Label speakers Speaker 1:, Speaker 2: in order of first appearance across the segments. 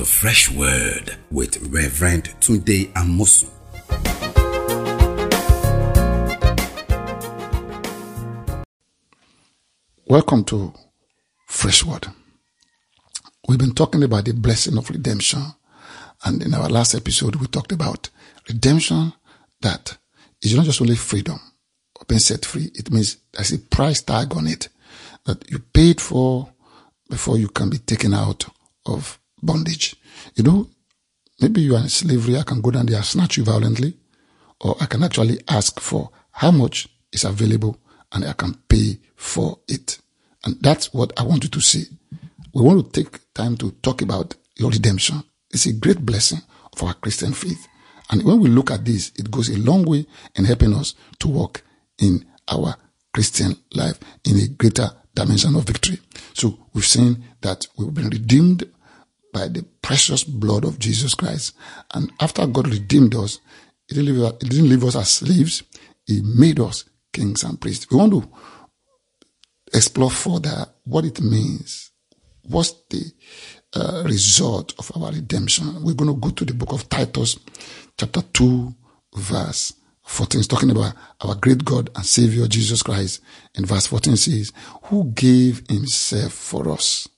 Speaker 1: to Fresh Word with Reverend Tunde Amosu.
Speaker 2: Welcome to Fresh Word. We've been talking about the blessing of redemption. And in our last episode, we talked about redemption that is not just only freedom or being set free. It means there's a price tag on it that you paid for before you can be taken out of bondage. You know, maybe you are in slavery. I can go down there and snatch you violently, or I can actually ask for how much is available and I can pay for it. And that's what I want you to see. We want to take time to talk about your redemption. It's a great blessing of our Christian faith. And when we look at this, it goes a long way in helping us to walk in our Christian life in a greater dimension of victory. So we've seen that we've been redeemed by the precious blood of Jesus Christ. And after God redeemed us, He didn't leave us, he didn't leave us as slaves. He made us kings and priests. We want to explore further what it means. What's the uh, result of our redemption? We're going to go to the book of Titus, chapter 2, verse 14. It's talking about our great God and Savior Jesus Christ. In verse 14 says, Who gave himself for us,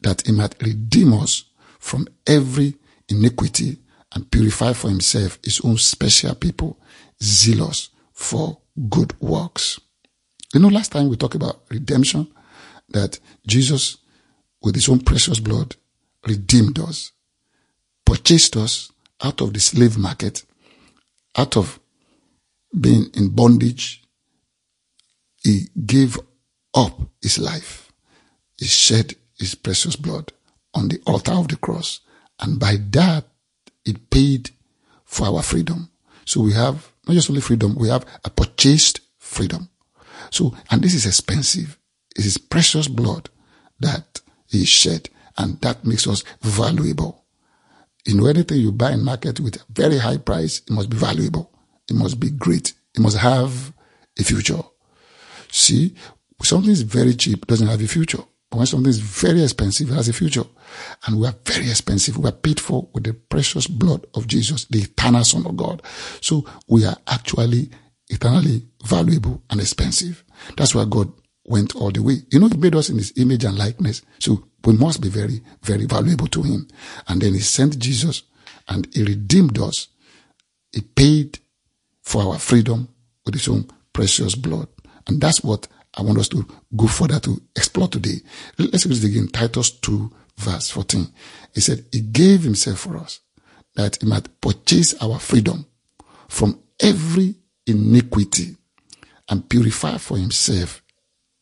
Speaker 2: that he might redeem us from every iniquity and purify for himself his own special people, zealous for good works. You know, last time we talked about redemption, that Jesus, with his own precious blood, redeemed us, purchased us out of the slave market, out of being in bondage. He gave up his life. He shed his precious blood on the altar of the cross. And by that, it paid for our freedom. So we have not just only freedom, we have a purchased freedom. So, and this is expensive. It is precious blood that is shed and that makes us valuable. You know, anything you buy in market with a very high price, it must be valuable. It must be great. It must have a future. See, something is very cheap doesn't have a future. When something is very expensive, it has a future. And we are very expensive. We are paid for with the precious blood of Jesus, the eternal Son of God. So we are actually eternally valuable and expensive. That's why God went all the way. You know, He made us in His image and likeness. So we must be very, very valuable to Him. And then He sent Jesus and He redeemed us. He paid for our freedom with His own precious blood. And that's what I want us to go further to explore today. Let's read it again. Titus 2 verse 14. He said, He gave Himself for us that He might purchase our freedom from every iniquity and purify for Himself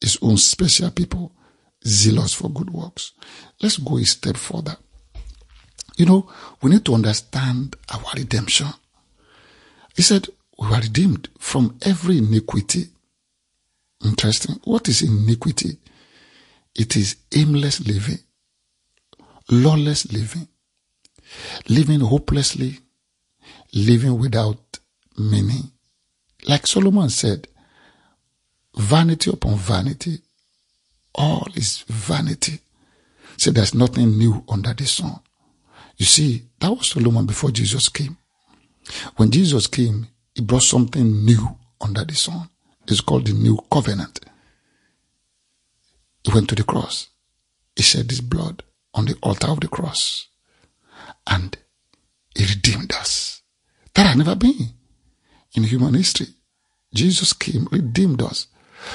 Speaker 2: His own special people, zealous for good works. Let's go a step further. You know, we need to understand our redemption. He said, We were redeemed from every iniquity Interesting. What is iniquity? It is aimless living, lawless living, living hopelessly, living without meaning. Like Solomon said, vanity upon vanity, all is vanity. So there's nothing new under the sun. You see, that was Solomon before Jesus came. When Jesus came, he brought something new under the sun is called the new covenant. He went to the cross. He shed his blood on the altar of the cross. And he redeemed us. That had never been in human history. Jesus came, redeemed us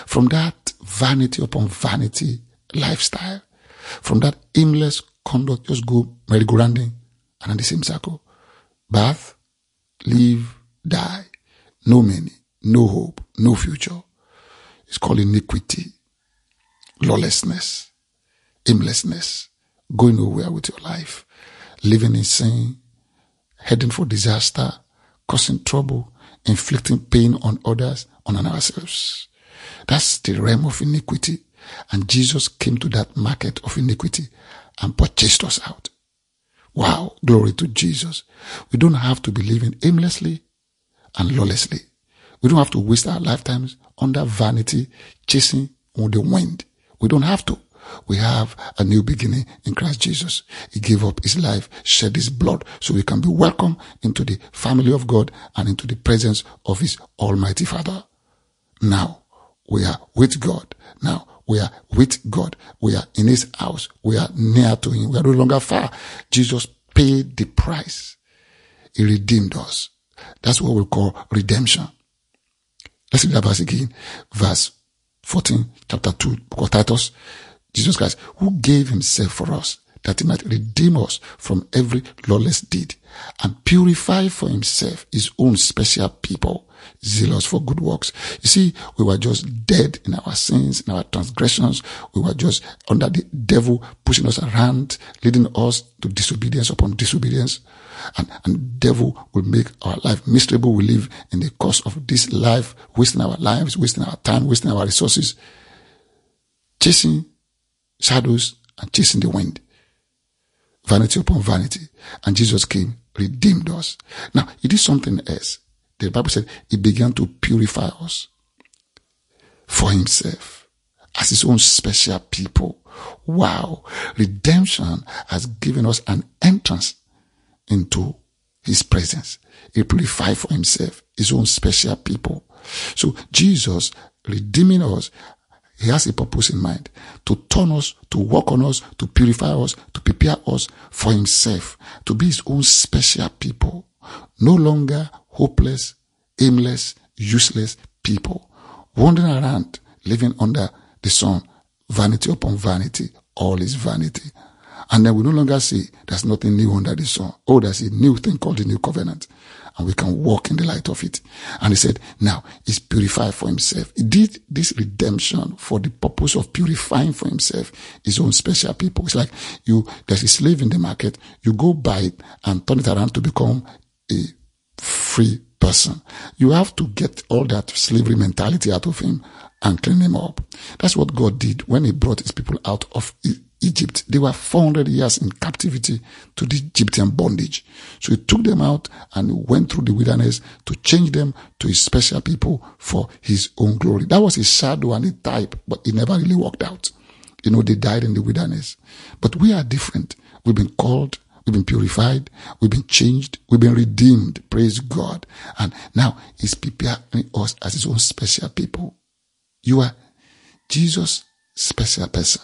Speaker 2: from that vanity upon vanity lifestyle, from that aimless conduct, just go merry-go-rounding and in the same circle. Bath, live, die, no meaning no hope, no future. It's called iniquity, lawlessness, aimlessness, going nowhere with your life, living in sin, heading for disaster, causing trouble, inflicting pain on others, on ourselves. That's the realm of iniquity. And Jesus came to that market of iniquity and purchased us out. Wow, glory to Jesus. We don't have to be living aimlessly and lawlessly. We don't have to waste our lifetimes under vanity, chasing on the wind. We don't have to. we have a new beginning in Christ Jesus. He gave up his life, shed his blood, so we can be welcome into the family of God and into the presence of his Almighty Father. Now we are with God. Now we are with God. We are in his house. We are near to him. We are no longer far. Jesus paid the price. He redeemed us. That's what we call redemption. Let's read that verse again. Verse 14, chapter 2, book of Titus. Jesus Christ, who gave himself for us, that he might redeem us from every lawless deed and purify for himself his own special people, zealous for good works. You see, we were just dead in our sins, in our transgressions. We were just under the devil pushing us around, leading us to disobedience upon disobedience. And, and devil will make our life miserable. We live in the course of this life, wasting our lives, wasting our time, wasting our resources, chasing shadows and chasing the wind. Vanity upon vanity. And Jesus came, redeemed us. Now, he did something else. The Bible said he began to purify us for himself as his own special people. Wow. Redemption has given us an entrance into his presence. He purified for himself his own special people. So Jesus redeeming us he has a purpose in mind to turn us, to work on us, to purify us, to prepare us for himself, to be his own special people. No longer hopeless, aimless, useless people, wandering around, living under the sun, vanity upon vanity, all is vanity. And then we no longer see there's nothing new under the sun. Oh, there's a new thing called the new covenant and we can walk in the light of it. And he said, now he's purified for himself. He did this redemption for the purpose of purifying for himself his own special people. It's like you, there's a slave in the market, you go buy it and turn it around to become a free person. You have to get all that slavery mentality out of him and clean him up. That's what God did when he brought his people out of Egypt. They were 400 years in captivity to the Egyptian bondage. So he took them out and went through the wilderness to change them to his special people for his own glory. That was a shadow and a type, but it never really worked out. You know, they died in the wilderness. But we are different. We've been called, we've been purified, we've been changed, we've been redeemed. Praise God. And now he's preparing us as his own special people. You are Jesus' special person.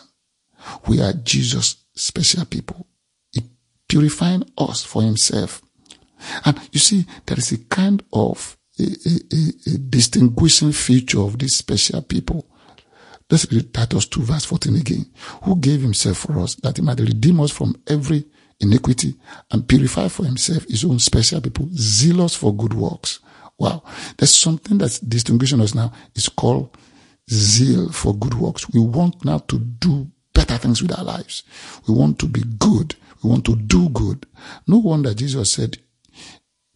Speaker 2: We are Jesus' special people. He purifying us for himself. And you see, there is a kind of a, a, a distinguishing feature of these special people. Let's read Titus 2 verse 14 again. Who gave himself for us that he might redeem us from every iniquity and purify for himself his own special people, zealous for good works. Wow. There's something that's distinguishing us now. It's called zeal for good works. We want now to do better things with our lives. We want to be good. We want to do good. No wonder Jesus said,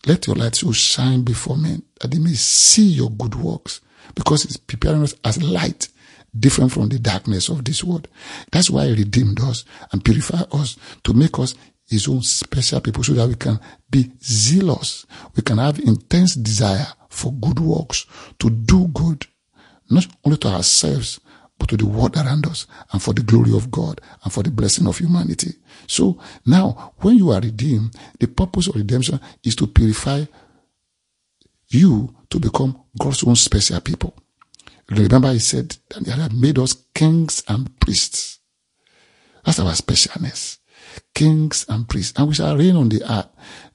Speaker 2: let your light so shine before men that they may see your good works because it's preparing us as light different from the darkness of this world. That's why he redeemed us and purified us to make us his own special people so that we can be zealous. We can have intense desire for good works, to do good, not only to ourselves, but to the world around us and for the glory of God and for the blessing of humanity. So now, when you are redeemed, the purpose of redemption is to purify you to become God's own special people. Remember, he said that he had made us kings and priests. That's our specialness. Kings and priests. And we shall reign on the earth.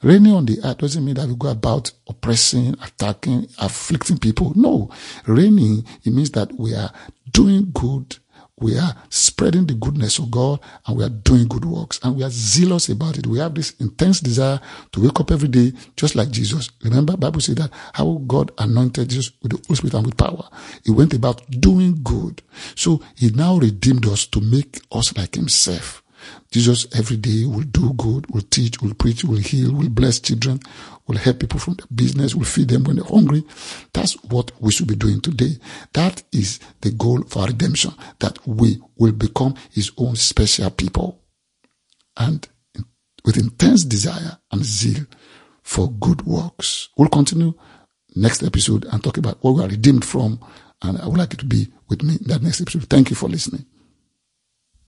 Speaker 2: Reigning on the earth doesn't mean that we go about oppressing, attacking, afflicting people. No. Reigning, it means that we are doing good. We are spreading the goodness of God and we are doing good works and we are zealous about it. We have this intense desire to wake up every day just like Jesus. Remember, Bible says that how God anointed Jesus with the Holy Spirit and with power. He went about doing good. So he now redeemed us to make us like himself. Jesus every day will do good, will teach, will preach, will heal, will bless children, will help people from the business, will feed them when they're hungry. That's what we should be doing today. That is the goal for our redemption, that we will become his own special people. And with intense desire and zeal for good works. We'll continue next episode and talk about what we are redeemed from. And I would like you to be with me in that next episode. Thank you for listening.